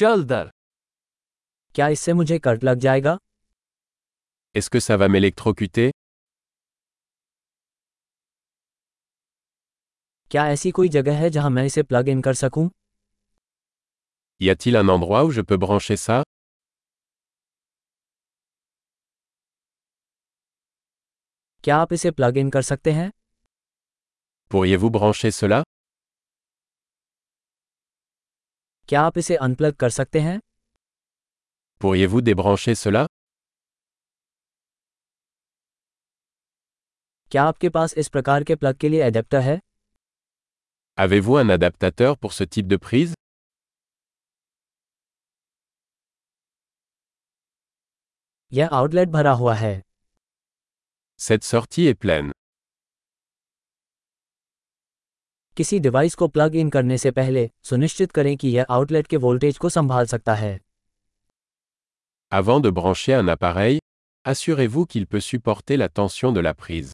चल दर क्या इससे मुझे कट लग जाएगा Est-ce que ça va m'électrocuter क्या ऐसी कोई जगह है जहाँ मैं इसे प्लग इन कर सकूँ Y a-t-il un endroit où je peux brancher ça क्या आप इसे प्लग इन कर सकते हैं Pourriez-vous brancher cela क्या आप इसे अनप्लग कर सकते हैं Pourriez-vous débrancher cela क्या आपके पास इस प्रकार के प्लग के लिए एडेप्टर है Avez-vous un adaptateur pour ce type de prise यह आउटलेट भरा हुआ है Cette sortie est pleine. किसी डिवाइस को प्लग इन करने से पहले सुनिश्चित करें कि यह आउटलेट के वोल्टेज को संभाल सकता है Avant de brancher un appareil, assurez-vous qu'il peut supporter la tension de la prise.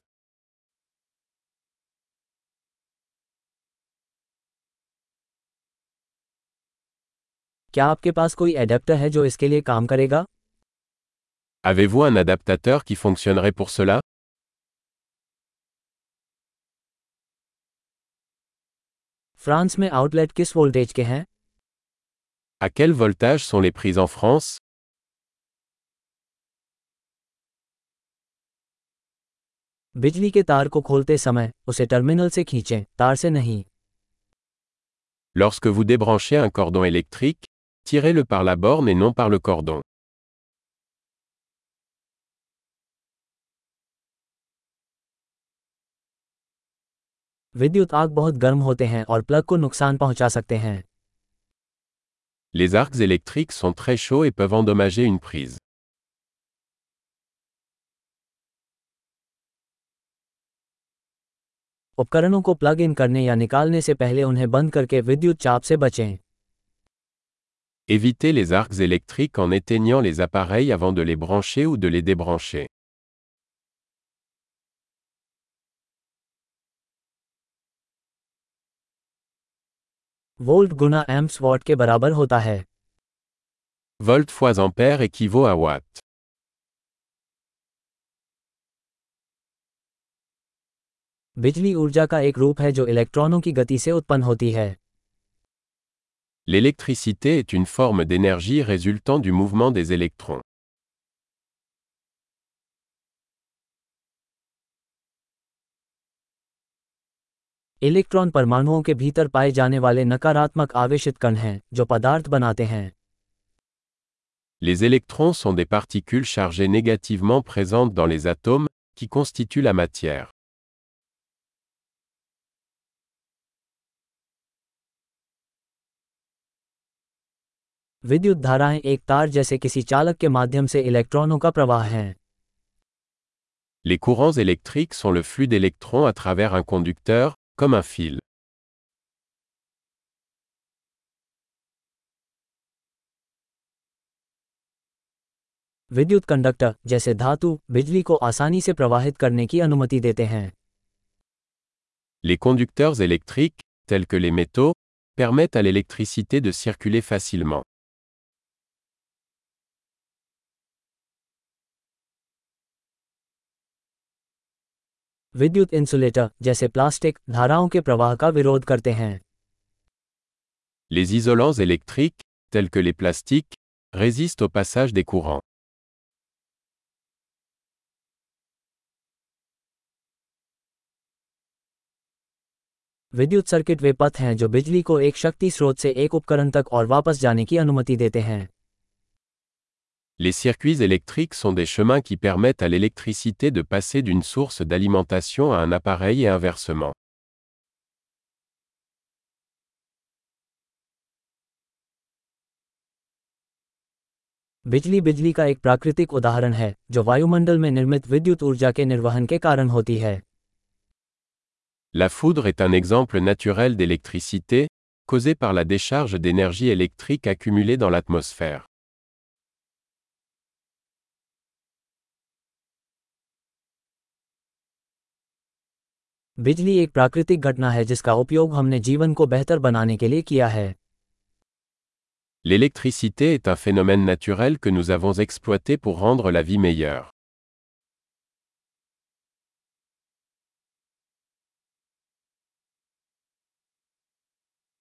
क्या आपके पास कोई एडेप्टर है जो इसके लिए काम करेगा Avez-vous un adaptateur qui fonctionnerait pour cela France में आउटलेट किस वोल्टेज के हैं À quel voltage sont les prises en France बिजली के तार को खोलते समय उसे टर्मिनल से खींचें तार से नहीं Lorsque vous débranchez un cordon électrique, tirez-le par la borne et non par le cordon. विद्युत आग बहुत गर्म होते हैं और प्लग को नुकसान पहुंचा सकते हैं Les arcs électriques sont très chauds et peuvent endommager une prise. उपकरणों को प्लग इन करने या निकालने से पहले उन्हें बंद करके विद्युत चाप से बचें Évitez les arcs électriques en éteignant les appareils avant de les brancher ou de les débrancher. Volt गुना एम्प्स वॉट के बराबर होता है Volt fois ampère équivaut à watt. बिजली ऊर्जा का एक रूप है जो इलेक्ट्रॉनों की गति से उत्पन्न होती है L'électricité est une forme d'énergie résultant du mouvement des électrons. Electron परमाणुओं के भीतर पाए जाने वाले नकारात्मक आवेशित कण हैं जो पदार्थ बनाते हैं Les électrons sont des particules chargées négativement présentes dans les atomes, qui constituent la matière. विद्युत धाराएं एक तार जैसे किसी चालक के माध्यम से इलेक्ट्रॉनों का प्रवाह हैं Les courants électriques sont le flux d'électrons à travers un conducteur, comme un fil. विद्युत कंडक्टर जैसे धातु बिजली को आसानी से प्रवाहित करने की अनुमति देते हैं Les conducteurs électriques, tels que les métaux, permettent à l'électricité de circuler facilement. विद्युत इंसुलेटर जैसे प्लास्टिक धाराओं के प्रवाह का विरोध करते हैं Les isolants électriques, tels que les plastiques, résistent au passage des courants. विद्युत सर्किट वे पथ हैं जो बिजली को एक शक्ति स्रोत से एक उपकरण तक और वापस जाने की अनुमति देते हैं Les circuits électriques sont des chemins qui permettent à l'électricité de passer d'une source d'alimentation à un appareil et inversement. बिजली बिजली का एक प्राकृतिक उदाहरण है जो वायुमंडल में निर्मित विद्युत ऊर्जा के निर्वहन के कारण होती है La foudre est un exemple naturel d'électricité, causé par la décharge d'énergie électrique accumulée dans l'atmosphère. बिजली एक प्राकृतिक घटना है जिसका उपयोग हमने जीवन को बेहतर बनाने के लिए किया है L'électricité est un phénomène naturel que nous avons exploité pour rendre la vie meilleure.